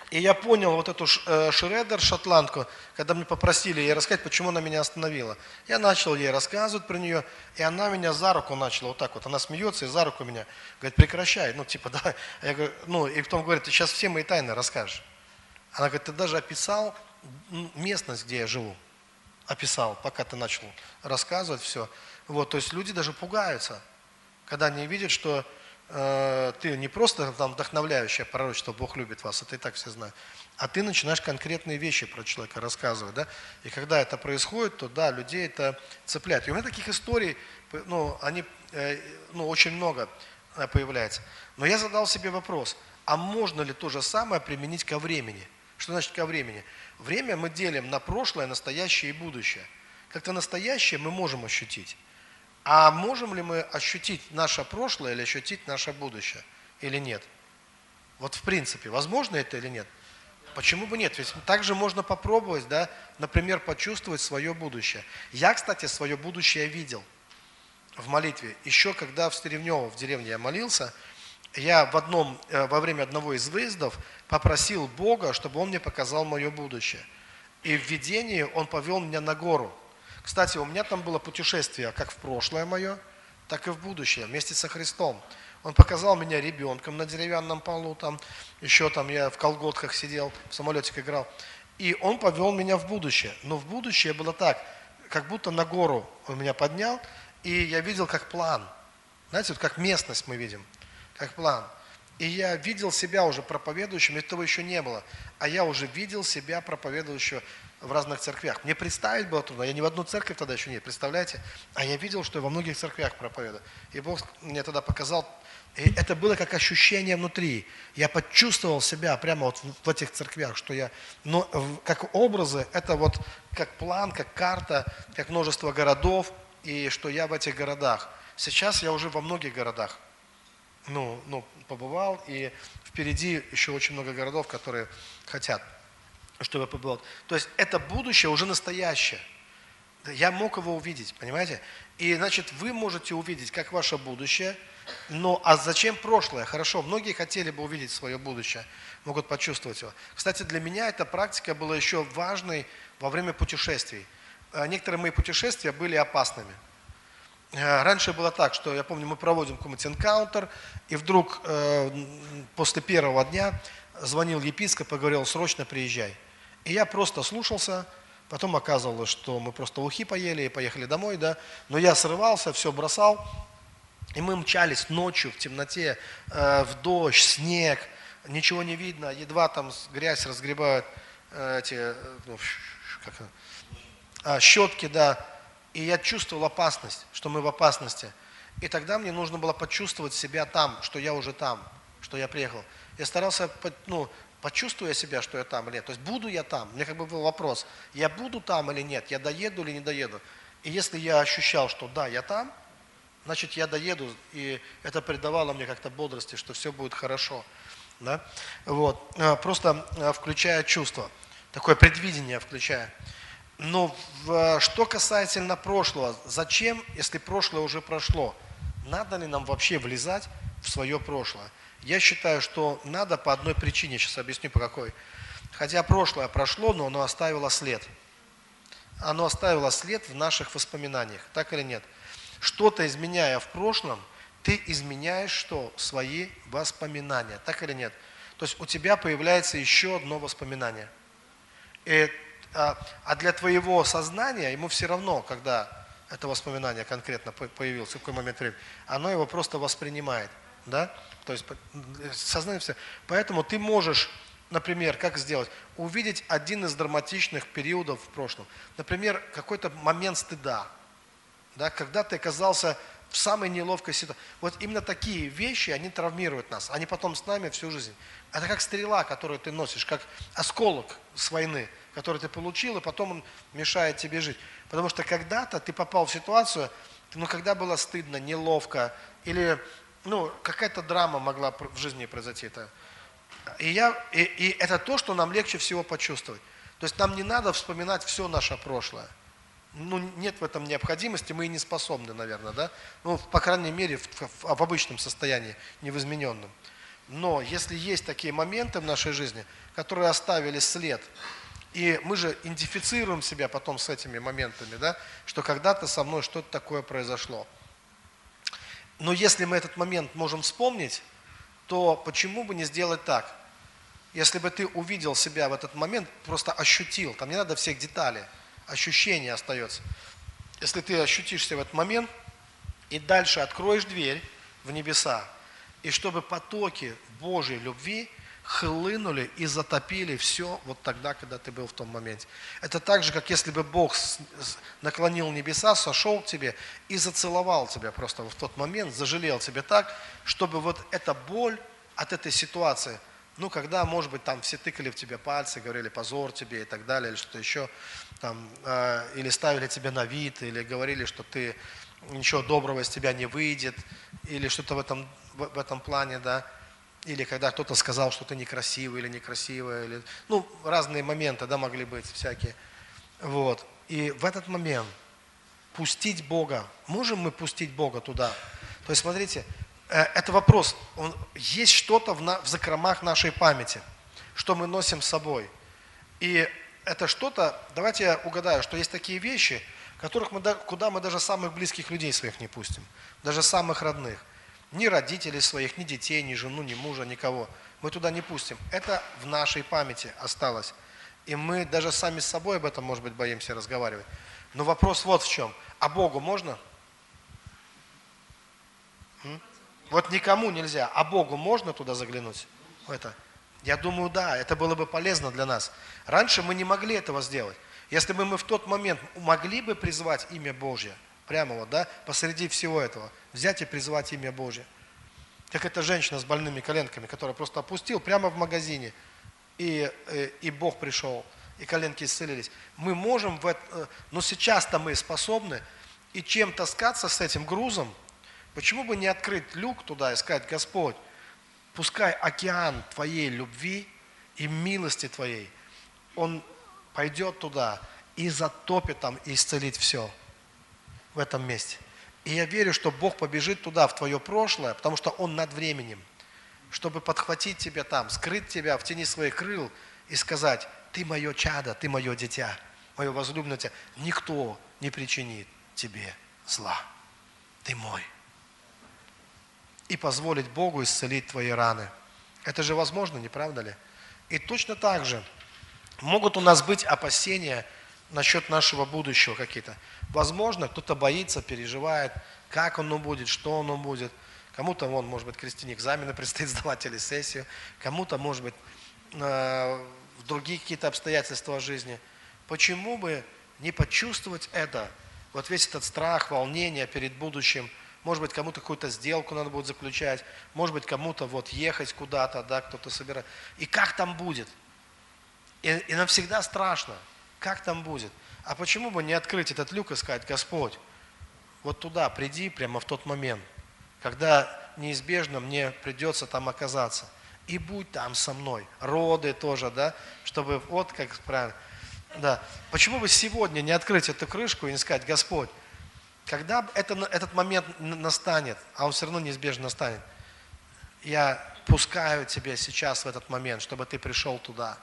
И я понял вот эту э, Шредер, шотландку, когда мне попросили ей рассказать, почему она меня остановила. Я начал ей рассказывать про нее, и она меня за руку начала вот так вот. Она смеется и за руку меня говорит, прекращай. Ну, типа, да. Я говорю, ну, и потом говорит, ты сейчас все мои тайны расскажешь. Она говорит, ты даже описал местность, где я живу. Описал, пока ты начал рассказывать все. Вот, то есть люди даже пугаются, когда они видят, что ты не просто там вдохновляющее пророчество, Бог любит вас, это и так все знают, а ты начинаешь конкретные вещи про человека рассказывать, да, и когда это происходит, то да, людей это цепляет. И у меня таких историй, ну, они, э, ну, очень много э, появляется. Но я задал себе вопрос, а можно ли то же самое применить ко времени? Что значит ко времени? Время мы делим на прошлое, настоящее и будущее. Как-то настоящее мы можем ощутить. А можем ли мы ощутить наше прошлое или ощутить наше будущее? Или нет? Вот в принципе, возможно это или нет? Почему бы нет? Ведь также можно попробовать, да, например, почувствовать свое будущее. Я, кстати, свое будущее видел в молитве. Еще когда в Стеревнево, в деревне я молился, я в одном, э, во время одного из выездов попросил Бога, чтобы Он мне показал мое будущее. И в видении Он повел меня на гору – кстати, у меня там было путешествие как в прошлое мое, так и в будущее, вместе со Христом. Он показал меня ребенком на деревянном полу, там еще там я в колготках сидел, в самолетик играл. И он повел меня в будущее. Но в будущее было так, как будто на гору он меня поднял, и я видел как план. Знаете, вот как местность мы видим, как план. И я видел себя уже проповедующим, этого еще не было, а я уже видел себя проповедующего в разных церквях. Мне представить было трудно, я ни в одну церковь тогда еще нет, представляете? А я видел, что я во многих церквях проповедую. И Бог мне тогда показал, и это было как ощущение внутри. Я почувствовал себя прямо вот в этих церквях, что я, но как образы, это вот как план, как карта, как множество городов, и что я в этих городах. Сейчас я уже во многих городах, ну, ну, побывал, и впереди еще очень много городов, которые хотят чтобы побывал. То есть это будущее уже настоящее. Я мог его увидеть, понимаете? И значит, вы можете увидеть, как ваше будущее, но а зачем прошлое? Хорошо, многие хотели бы увидеть свое будущее, могут почувствовать его. Кстати, для меня эта практика была еще важной во время путешествий. Э, некоторые мои путешествия были опасными. Э, раньше было так, что я помню, мы проводим какой-нибудь энкаунтер, и вдруг э, после первого дня звонил епископ и говорил, срочно приезжай. И я просто слушался, потом оказывалось, что мы просто ухи поели и поехали домой, да. Но я срывался, все бросал, и мы мчались ночью в темноте, э, в дождь, снег, ничего не видно, едва там грязь разгребают э, эти, э, ну, как, а, щетки, да. И я чувствовал опасность, что мы в опасности. И тогда мне нужно было почувствовать себя там, что я уже там, что я приехал. Я старался ну, Почувствую я себя, что я там или нет. То есть буду я там. Мне как бы был вопрос, я буду там или нет, я доеду или не доеду. И если я ощущал, что да, я там, значит я доеду, и это придавало мне как-то бодрости, что все будет хорошо. Да? Вот. А, просто а, включая чувство, такое предвидение включая. Но в, что касательно прошлого, зачем, если прошлое уже прошло, надо ли нам вообще влезать в свое прошлое? Я считаю, что надо по одной причине, сейчас объясню по какой. Хотя прошлое прошло, но оно оставило след. Оно оставило след в наших воспоминаниях, так или нет? Что-то изменяя в прошлом, ты изменяешь что? Свои воспоминания, так или нет? То есть у тебя появляется еще одно воспоминание. И а, а для твоего сознания ему все равно, когда это воспоминание конкретно появилось, в какой момент времени, оно его просто воспринимает. Да? То есть сознание все. Поэтому ты можешь, например, как сделать? Увидеть один из драматичных периодов в прошлом. Например, какой-то момент стыда. Да? Когда ты оказался в самой неловкой ситуации. Вот именно такие вещи, они травмируют нас. Они потом с нами всю жизнь. Это как стрела, которую ты носишь, как осколок с войны, который ты получил, и потом он мешает тебе жить. Потому что когда-то ты попал в ситуацию, ну, когда было стыдно, неловко, или ну, какая-то драма могла в жизни произойти. -то. И, я, и, и это то, что нам легче всего почувствовать. То есть нам не надо вспоминать все наше прошлое. Ну, нет в этом необходимости, мы и не способны, наверное, да? Ну, по крайней мере, в, в, в обычном состоянии, не в измененном. Но если есть такие моменты в нашей жизни, которые оставили след, и мы же идентифицируем себя потом с этими моментами, да, что когда-то со мной что-то такое произошло. Но если мы этот момент можем вспомнить, то почему бы не сделать так? Если бы ты увидел себя в этот момент, просто ощутил, там не надо всех деталей, ощущение остается. Если ты ощутишься в этот момент и дальше откроешь дверь в небеса, и чтобы потоки Божьей любви хлынули и затопили все вот тогда, когда ты был в том моменте. Это так же, как если бы Бог наклонил небеса, сошел к тебе и зацеловал тебя просто в тот момент, зажалел тебе так, чтобы вот эта боль от этой ситуации, ну, когда, может быть, там все тыкали в тебя пальцы, говорили позор тебе и так далее, или что-то еще, там, э, или ставили тебя на вид, или говорили, что ты ничего доброго из тебя не выйдет, или что-то в этом, в, в этом плане, да, или когда кто-то сказал, что ты некрасивый или некрасивая, или, ну, разные моменты, да, могли быть всякие. Вот. И в этот момент пустить Бога, можем мы пустить Бога туда? То есть, смотрите, э, это вопрос, он, есть что-то в, на, в закромах нашей памяти, что мы носим с собой. И это что-то, давайте я угадаю, что есть такие вещи, которых мы, куда мы даже самых близких людей своих не пустим, даже самых родных – ни родителей своих, ни детей, ни жену, ни мужа, никого. Мы туда не пустим. Это в нашей памяти осталось. И мы даже сами с собой об этом, может быть, боимся разговаривать. Но вопрос вот в чем. А Богу можно? М? Вот никому нельзя. А Богу можно туда заглянуть? Это? Я думаю, да, это было бы полезно для нас. Раньше мы не могли этого сделать. Если бы мы в тот момент могли бы призвать имя Божье – Прямо вот, да, посреди всего этого. Взять и призвать имя Божье. Как эта женщина с больными коленками, которая просто опустил прямо в магазине, и, и, э, и Бог пришел, и коленки исцелились. Мы можем, в это, э, но сейчас-то мы способны, и чем таскаться с этим грузом, почему бы не открыть люк туда и сказать, Господь, пускай океан Твоей любви и милости Твоей, он пойдет туда и затопит там, и исцелит все в этом месте. И я верю, что Бог побежит туда, в твое прошлое, потому что Он над временем, чтобы подхватить тебя там, скрыть тебя в тени своих крыл и сказать, ты мое чадо, ты мое дитя, мое возлюбленное дитя. Никто не причинит тебе зла. Ты мой. И позволить Богу исцелить твои раны. Это же возможно, не правда ли? И точно так же могут у нас быть опасения – насчет нашего будущего какие-то. Возможно, кто-то боится, переживает, как оно будет, что оно будет. Кому-то, вон, может быть, крестине экзамены предстоит сдавать или сессию. Кому-то, может быть, э, другие какие-то обстоятельства жизни. Почему бы не почувствовать это? Вот весь этот страх, волнение перед будущим. Может быть, кому-то какую-то сделку надо будет заключать. Может быть, кому-то вот ехать куда-то, да, кто-то собирает. И как там будет? И, и нам всегда страшно. Как там будет? А почему бы не открыть этот люк и сказать, Господь, вот туда приди прямо в тот момент, когда неизбежно мне придется там оказаться. И будь там со мной. Роды тоже, да, чтобы вот как правильно. Да. Почему бы сегодня не открыть эту крышку и не сказать, Господь, когда это, этот момент настанет, а он все равно неизбежно настанет, я пускаю тебя сейчас в этот момент, чтобы ты пришел туда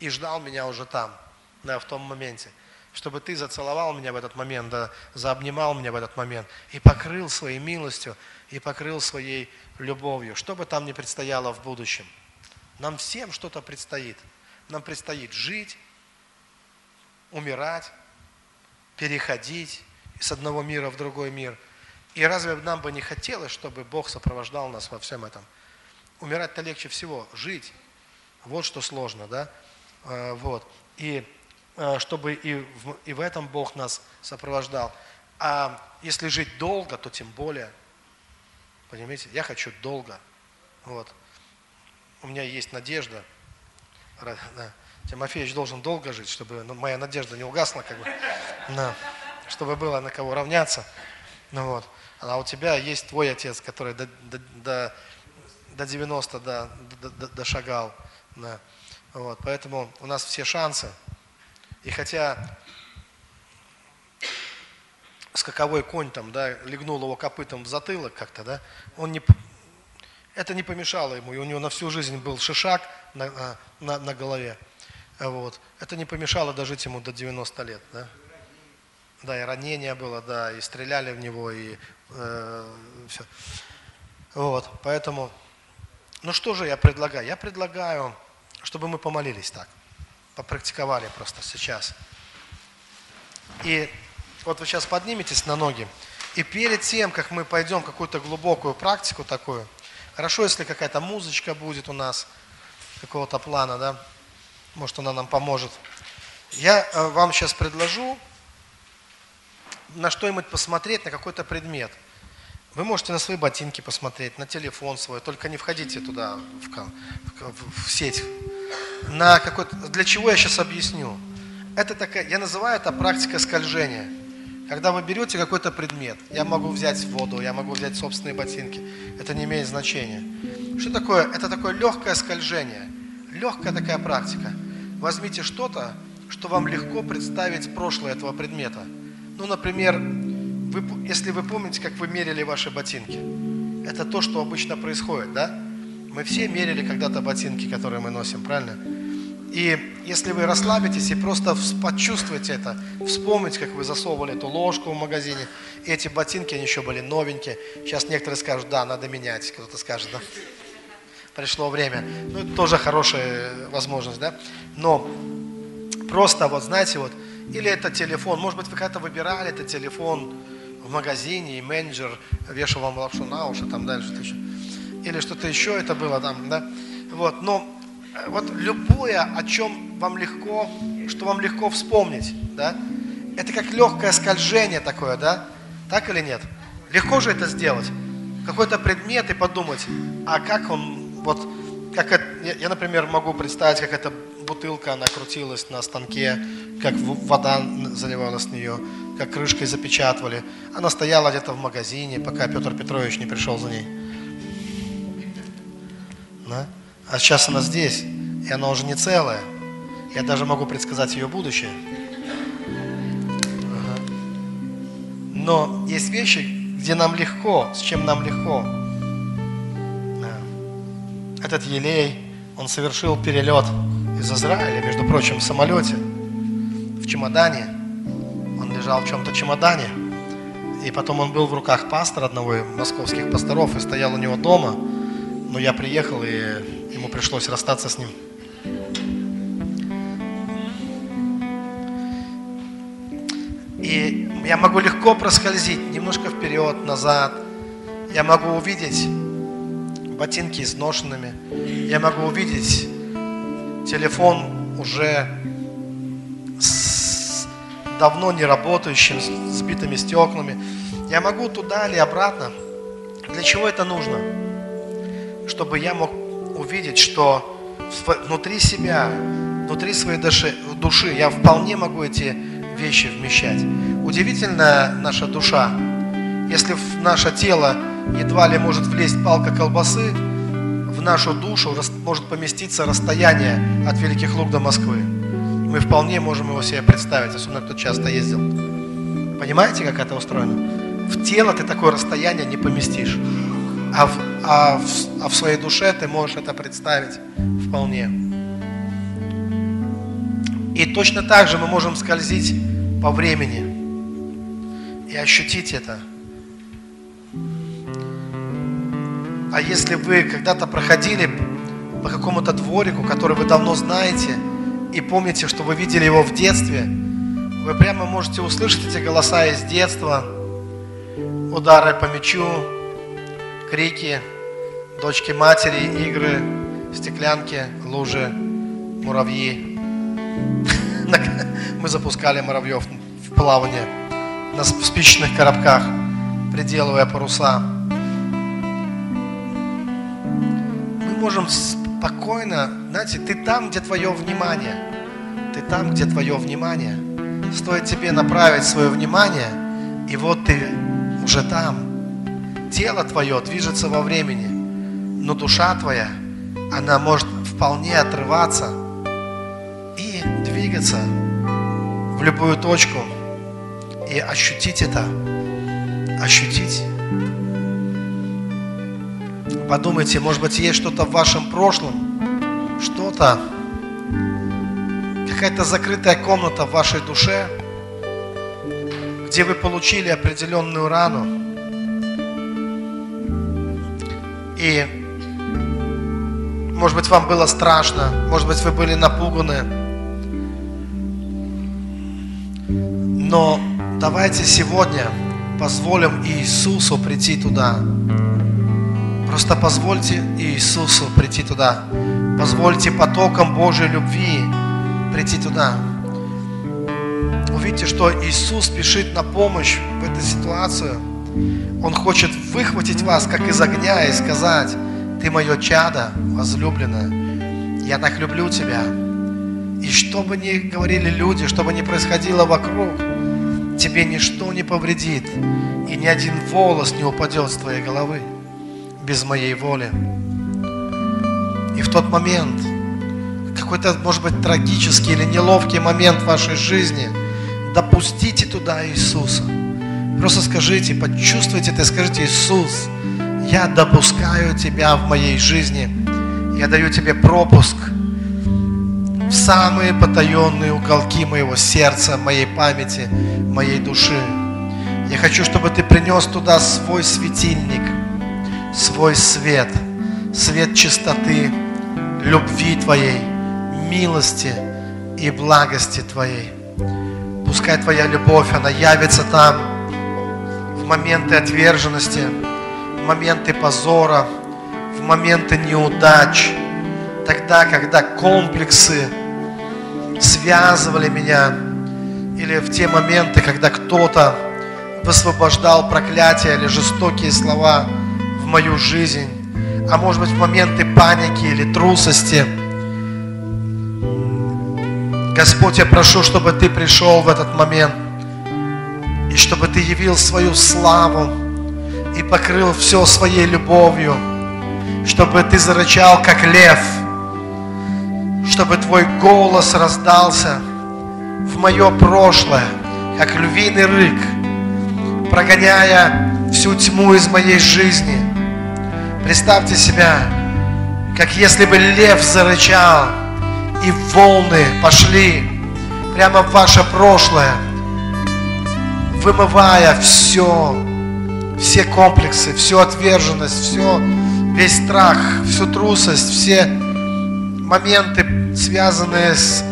и ждал меня уже там да, в том моменте. Чтобы ты зацеловал меня в этот момент, да, заобнимал меня в этот момент и покрыл своей милостью, и покрыл своей любовью, что бы там ни предстояло в будущем. Нам всем что-то предстоит. Нам предстоит жить, умирать, переходить с одного мира в другой мир. И разве нам бы не хотелось, чтобы Бог сопровождал нас во всем этом? Умирать-то легче всего, жить. Вот что сложно, да? А, вот. И чтобы и в, и в этом Бог нас сопровождал. А если жить долго, то тем более. Понимаете? Я хочу долго. Вот. У меня есть надежда. Да. Тимофеевич должен долго жить, чтобы ну, моя надежда не угасла, как бы. Да. Чтобы было на кого равняться. Ну вот. А у тебя есть твой отец, который до, до, до, до 90 до, до, дошагал. Да. Вот. Поэтому у нас все шансы. И хотя скаковой конь там, да, легнул его копытом в затылок как-то, да, он не, это не помешало ему, и у него на всю жизнь был шишак на, на, на голове. Вот. Это не помешало дожить ему до 90 лет, да. Да, и ранение было, да, и стреляли в него, и э, все. Вот, поэтому, ну что же я предлагаю? Я предлагаю, чтобы мы помолились так, попрактиковали просто сейчас. И вот вы сейчас подниметесь на ноги, и перед тем, как мы пойдем какую-то глубокую практику такую, хорошо, если какая-то музычка будет у нас, какого-то плана, да, может она нам поможет. Я э, вам сейчас предложу на что-нибудь посмотреть, на какой-то предмет. Вы можете на свои ботинки посмотреть, на телефон свой, только не входите туда, в, в, в сеть. На какой для чего я сейчас объясню? Это такая, я называю это практика скольжения. Когда вы берете какой-то предмет, я могу взять воду, я могу взять собственные ботинки, это не имеет значения. Что такое? Это такое легкое скольжение, легкая такая практика. Возьмите что-то, что вам легко представить прошлое этого предмета – ну, например, вы, если вы помните, как вы мерили ваши ботинки, это то, что обычно происходит, да? Мы все мерили когда-то ботинки, которые мы носим, правильно? И если вы расслабитесь и просто почувствуете это, вспомните, как вы засовывали эту ложку в магазине, и эти ботинки, они еще были новенькие. Сейчас некоторые скажут, да, надо менять, кто-то скажет, да, пришло время. Ну, это тоже хорошая возможность, да. Но просто вот, знаете, вот, или это телефон. Может быть, вы когда-то выбирали этот телефон в магазине, и менеджер вешал вам лапшу на уши, там дальше что-то еще. Или что-то еще это было там, да. Вот, но э, вот любое, о чем вам легко, что вам легко вспомнить, да, это как легкое скольжение такое, да, так или нет? Легко же это сделать. Какой-то предмет и подумать, а как он, вот, как это, я, например, могу представить, как эта бутылка, она крутилась на станке, как вода заливалась с нее, как крышкой запечатывали. Она стояла где-то в магазине, пока Петр Петрович не пришел за ней. Да? А сейчас она здесь, и она уже не целая. Я даже могу предсказать ее будущее. Ага. Но есть вещи, где нам легко, с чем нам легко. Да. Этот елей, он совершил перелет из Израиля, между прочим, в самолете, в чемодане. Он лежал в чем-то чемодане. И потом он был в руках пастора одного из московских пасторов и стоял у него дома. Но я приехал, и ему пришлось расстаться с ним. И я могу легко проскользить немножко вперед, назад. Я могу увидеть ботинки изношенными. Я могу увидеть телефон уже с давно не работающим, с сбитыми стеклами. Я могу туда или обратно. Для чего это нужно? Чтобы я мог увидеть, что внутри себя, внутри своей души, души я вполне могу эти вещи вмещать. Удивительная наша душа. Если в наше тело едва ли может влезть палка колбасы, нашу душу может поместиться расстояние от Великих Луг до Москвы. Мы вполне можем его себе представить, особенно кто часто ездил. Понимаете, как это устроено? В тело ты такое расстояние не поместишь, а в, а в, а в своей душе ты можешь это представить вполне. И точно так же мы можем скользить по времени и ощутить это – А если вы когда-то проходили по какому-то дворику, который вы давно знаете, и помните, что вы видели его в детстве, Вы прямо можете услышать эти голоса из детства, удары по мячу, крики, дочки матери, игры, стеклянки, лужи, муравьи. Мы запускали муравьев в плавание на спичечных коробках, приделывая паруса. Можем спокойно, знаете, ты там, где твое внимание. Ты там, где твое внимание. Стоит тебе направить свое внимание, и вот ты уже там. Тело твое движется во времени, но душа твоя, она может вполне отрываться и двигаться в любую точку и ощутить это, ощутить. Подумайте, может быть, есть что-то в вашем прошлом, что-то, какая-то закрытая комната в вашей душе, где вы получили определенную рану. И, может быть, вам было страшно, может быть, вы были напуганы. Но давайте сегодня позволим Иисусу прийти туда. Просто позвольте Иисусу прийти туда. Позвольте потокам Божьей любви прийти туда. Увидите, что Иисус спешит на помощь в этой ситуации. Он хочет выхватить вас, как из огня, и сказать, ты мое чадо, возлюбленное, я так люблю тебя. И что бы ни говорили люди, что бы ни происходило вокруг, тебе ничто не повредит, и ни один волос не упадет с твоей головы без моей воли. И в тот момент, какой-то, может быть, трагический или неловкий момент в вашей жизни, допустите туда Иисуса. Просто скажите, почувствуйте это, скажите, Иисус, я допускаю Тебя в моей жизни. Я даю Тебе пропуск в самые потаенные уголки моего сердца, моей памяти, моей души. Я хочу, чтобы Ты принес туда свой светильник, свой свет, свет чистоты, любви Твоей, милости и благости Твоей. Пускай Твоя любовь, она явится там в моменты отверженности, в моменты позора, в моменты неудач, тогда, когда комплексы связывали меня, или в те моменты, когда кто-то высвобождал проклятия или жестокие слова мою жизнь, а может быть в моменты паники или трусости. Господь, я прошу, чтобы Ты пришел в этот момент, и чтобы Ты явил свою славу и покрыл все своей любовью, чтобы Ты зарычал, как лев – чтобы Твой голос раздался в мое прошлое, как львиный рык, прогоняя всю тьму из моей жизни. Представьте себя, как если бы лев зарычал, и волны пошли прямо в ваше прошлое, вымывая все, все комплексы, всю отверженность, все, весь страх, всю трусость, все моменты связанные с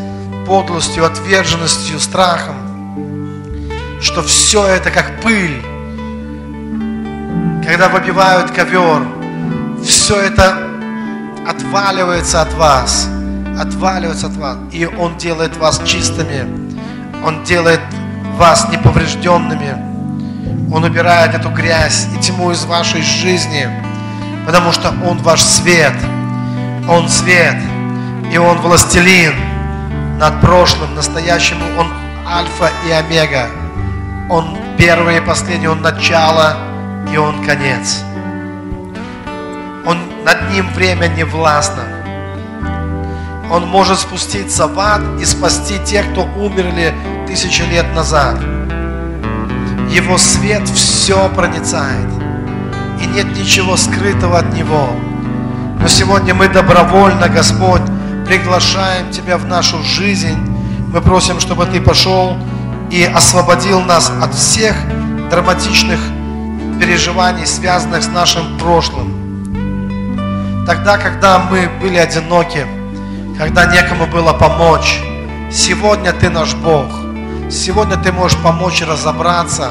подлостью, отверженностью, страхом, что все это как пыль, когда выбивают ковер, все это отваливается от вас, отваливается от вас, и Он делает вас чистыми, Он делает вас неповрежденными, Он убирает эту грязь и тьму из вашей жизни, потому что Он ваш свет, Он свет – и Он властелин над прошлым, настоящим. Он альфа и омега. Он первый и последний, Он начало и Он конец. Над Ним время не властно. Он может спуститься в ад и спасти тех, кто умерли тысячи лет назад. Его свет все проницает. И нет ничего скрытого от Него. Но сегодня мы добровольно, Господь, приглашаем Тебя в нашу жизнь. Мы просим, чтобы Ты пошел и освободил нас от всех драматичных переживаний, связанных с нашим прошлым. Тогда, когда мы были одиноки, когда некому было помочь, сегодня Ты наш Бог. Сегодня Ты можешь помочь разобраться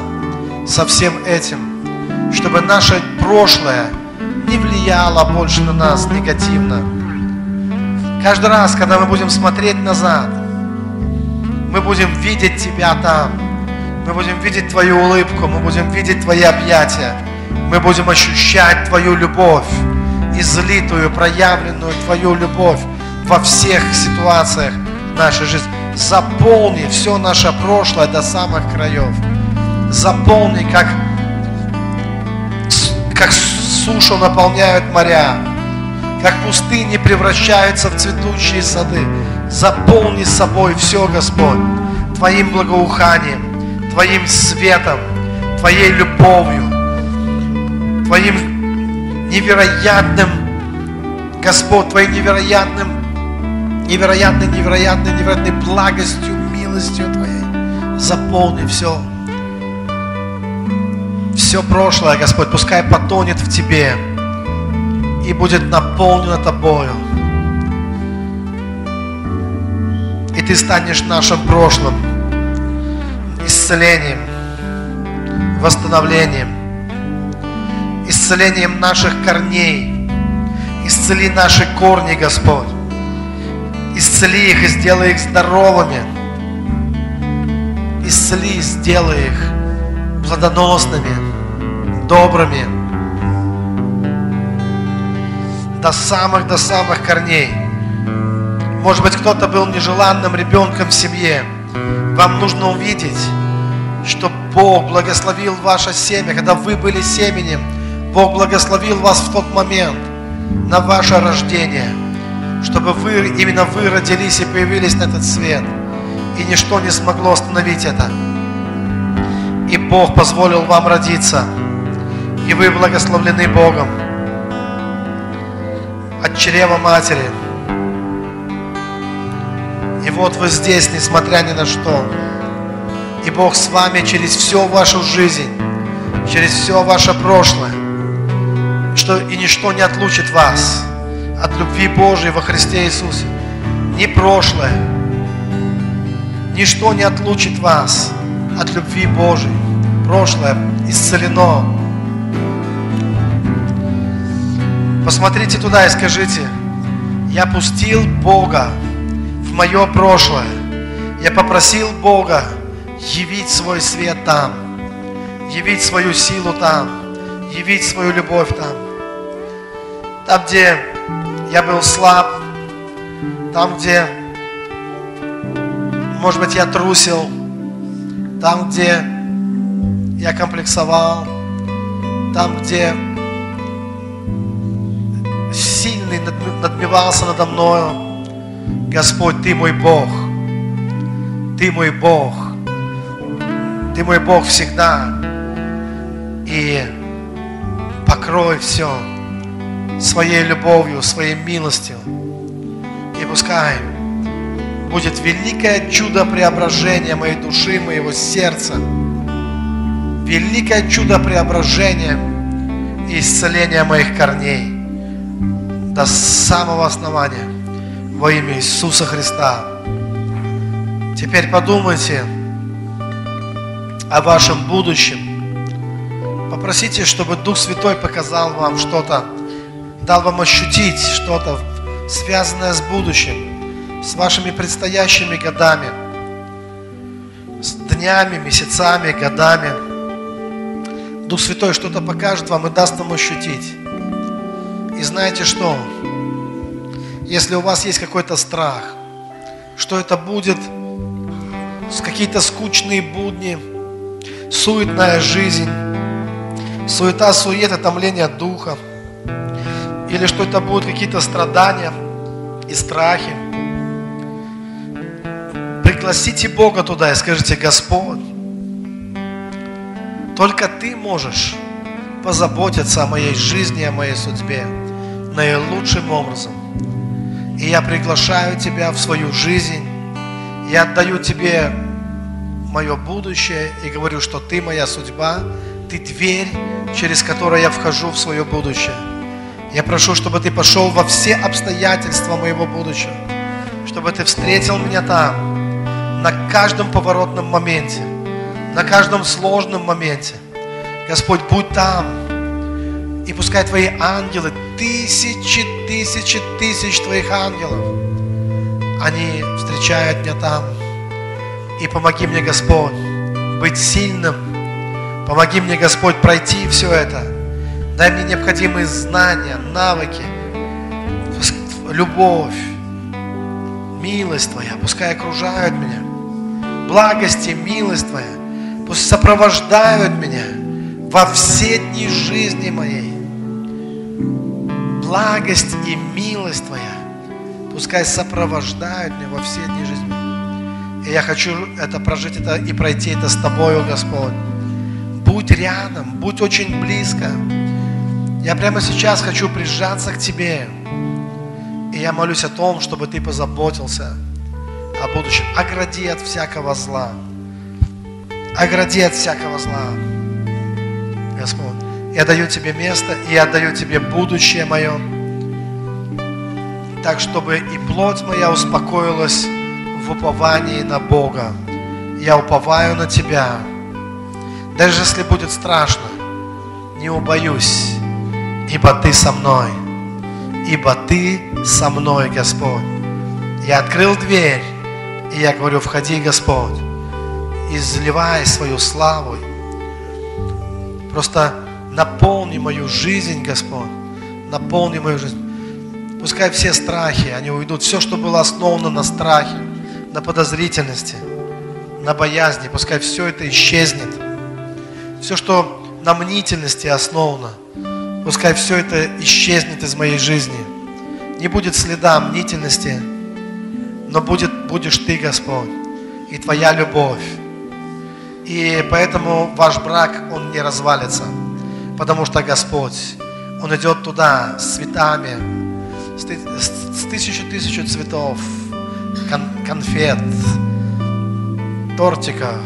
со всем этим, чтобы наше прошлое не влияло больше на нас негативно. Каждый раз, когда мы будем смотреть назад, мы будем видеть Тебя там, мы будем видеть Твою улыбку, мы будем видеть Твои объятия, мы будем ощущать Твою любовь, излитую, проявленную Твою любовь во всех ситуациях нашей жизни. Заполни все наше прошлое до самых краев. Заполни, как, как сушу наполняют моря, как пустыни превращаются в цветущие сады. Заполни собой все, Господь, Твоим благоуханием, Твоим светом, Твоей любовью, Твоим невероятным, Господь, Твоим невероятным, невероятной, невероятной, невероятной благостью, милостью Твоей. Заполни все. Все прошлое, Господь, пускай потонет в Тебе и будет наполнено Тобою. И Ты станешь нашим прошлым исцелением, восстановлением, исцелением наших корней. Исцели наши корни, Господь. Исцели их и сделай их здоровыми. Исцели, сделай их плодоносными, добрыми. До самых, до самых корней. Может быть, кто-то был нежеланным ребенком в семье. Вам нужно увидеть, что Бог благословил ваше семя, когда вы были семенем. Бог благословил вас в тот момент на ваше рождение, чтобы вы, именно вы родились и появились на этот свет. И ничто не смогло остановить это. И Бог позволил вам родиться. И вы благословлены Богом от чрева матери. И вот вы здесь, несмотря ни на что. И Бог с вами через всю вашу жизнь, через все ваше прошлое что и ничто не отлучит вас от любви Божией во Христе Иисусе. Ни прошлое, ничто не отлучит вас от любви Божией. Прошлое исцелено. Посмотрите туда и скажите, я пустил Бога в мое прошлое. Я попросил Бога явить свой свет там, явить свою силу там, явить свою любовь там. Там, где я был слаб, там, где, может быть, я трусил, там, где я комплексовал, там, где сильный надмевался надо мною. Господь, Ты мой Бог. Ты мой Бог. Ты мой Бог всегда. И покрой все своей любовью, своей милостью. И пускай будет великое чудо преображения моей души, моего сердца. Великое чудо преображения и исцеления моих корней до самого основания во имя Иисуса Христа. Теперь подумайте о вашем будущем. Попросите, чтобы Дух Святой показал вам что-то дал вам ощутить что-то, связанное с будущим, с вашими предстоящими годами, с днями, месяцами, годами. Дух Святой что-то покажет вам и даст вам ощутить. И знаете что? Если у вас есть какой-то страх, что это будет какие-то скучные будни, суетная жизнь, суета, суета, томление духа – или что это будут какие-то страдания и страхи. Пригласите Бога туда и скажите, Господь, только Ты можешь позаботиться о моей жизни, о моей судьбе наилучшим образом. И я приглашаю Тебя в свою жизнь. Я отдаю Тебе мое будущее и говорю, что Ты моя судьба, Ты дверь, через которую я вхожу в свое будущее. Я прошу, чтобы Ты пошел во все обстоятельства моего будущего, чтобы Ты встретил меня там, на каждом поворотном моменте, на каждом сложном моменте. Господь, будь там. И пускай Твои ангелы, тысячи, тысячи, тысяч Твоих ангелов, они встречают меня там. И помоги мне, Господь, быть сильным. Помоги мне, Господь, пройти все это. Дай мне необходимые знания, навыки, любовь, милость Твоя, пускай окружают меня. Благость и милость Твоя, пусть сопровождают меня во все дни жизни моей. Благость и милость Твоя, пускай сопровождают меня во все дни жизни. И я хочу это прожить это и пройти это с Тобою, Господь. Будь рядом, будь очень близко. Я прямо сейчас хочу прижаться к Тебе. И я молюсь о том, чтобы Ты позаботился о будущем. Огради от всякого зла. Огради от всякого зла. Господь, я даю Тебе место, и я даю Тебе будущее мое. Так, чтобы и плоть моя успокоилась в уповании на Бога. Я уповаю на Тебя. Даже если будет страшно, не убоюсь, ибо Ты со мной ибо Ты со мной, Господь. Я открыл дверь, и я говорю, входи, Господь, изливай свою славу. Просто наполни мою жизнь, Господь, наполни мою жизнь. Пускай все страхи, они уйдут. Все, что было основано на страхе, на подозрительности, на боязни, пускай все это исчезнет. Все, что на мнительности основано – Пускай все это исчезнет из моей жизни. Не будет следа мнительности, но будет, будешь Ты, Господь, и Твоя любовь. И поэтому ваш брак, он не развалится, потому что Господь, Он идет туда с цветами, с, тысячу-тысячу цветов, кон, конфет, тортиков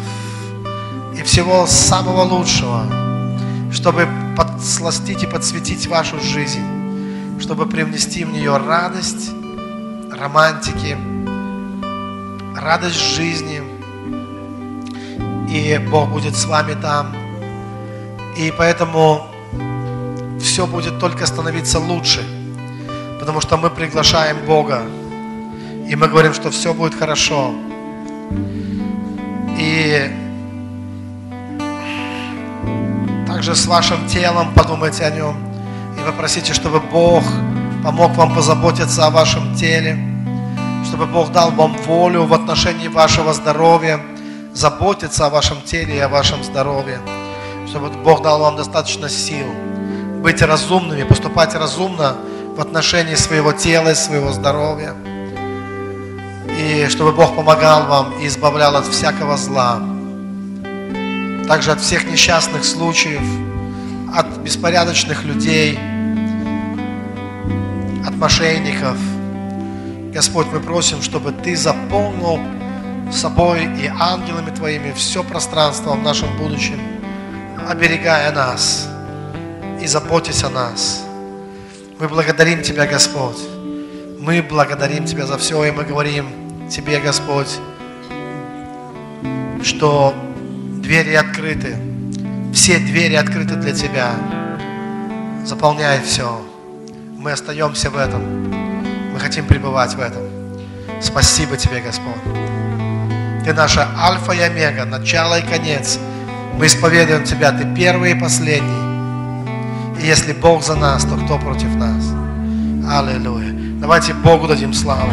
и всего самого лучшего, чтобы подсластить и подсветить вашу жизнь, чтобы привнести в нее радость, романтики, радость жизни. И Бог будет с вами там. И поэтому все будет только становиться лучше. Потому что мы приглашаем Бога. И мы говорим, что все будет хорошо. И также с вашим телом подумайте о нем. И попросите, чтобы Бог помог вам позаботиться о вашем теле, чтобы Бог дал вам волю в отношении вашего здоровья, заботиться о вашем теле и о вашем здоровье, чтобы Бог дал вам достаточно сил быть разумными, поступать разумно в отношении своего тела и своего здоровья. И чтобы Бог помогал вам и избавлял от всякого зла также от всех несчастных случаев, от беспорядочных людей, от мошенников. Господь, мы просим, чтобы Ты заполнил собой и ангелами Твоими все пространство в нашем будущем, оберегая нас и заботясь о нас. Мы благодарим Тебя, Господь. Мы благодарим Тебя за все, и мы говорим Тебе, Господь, что Двери открыты. Все двери открыты для Тебя. Заполняй все. Мы остаемся в этом. Мы хотим пребывать в этом. Спасибо Тебе, Господь. Ты наша альфа и омега, начало и конец. Мы исповедуем Тебя, Ты первый и последний. И если Бог за нас, то кто против нас? Аллилуйя. Давайте Богу дадим славу.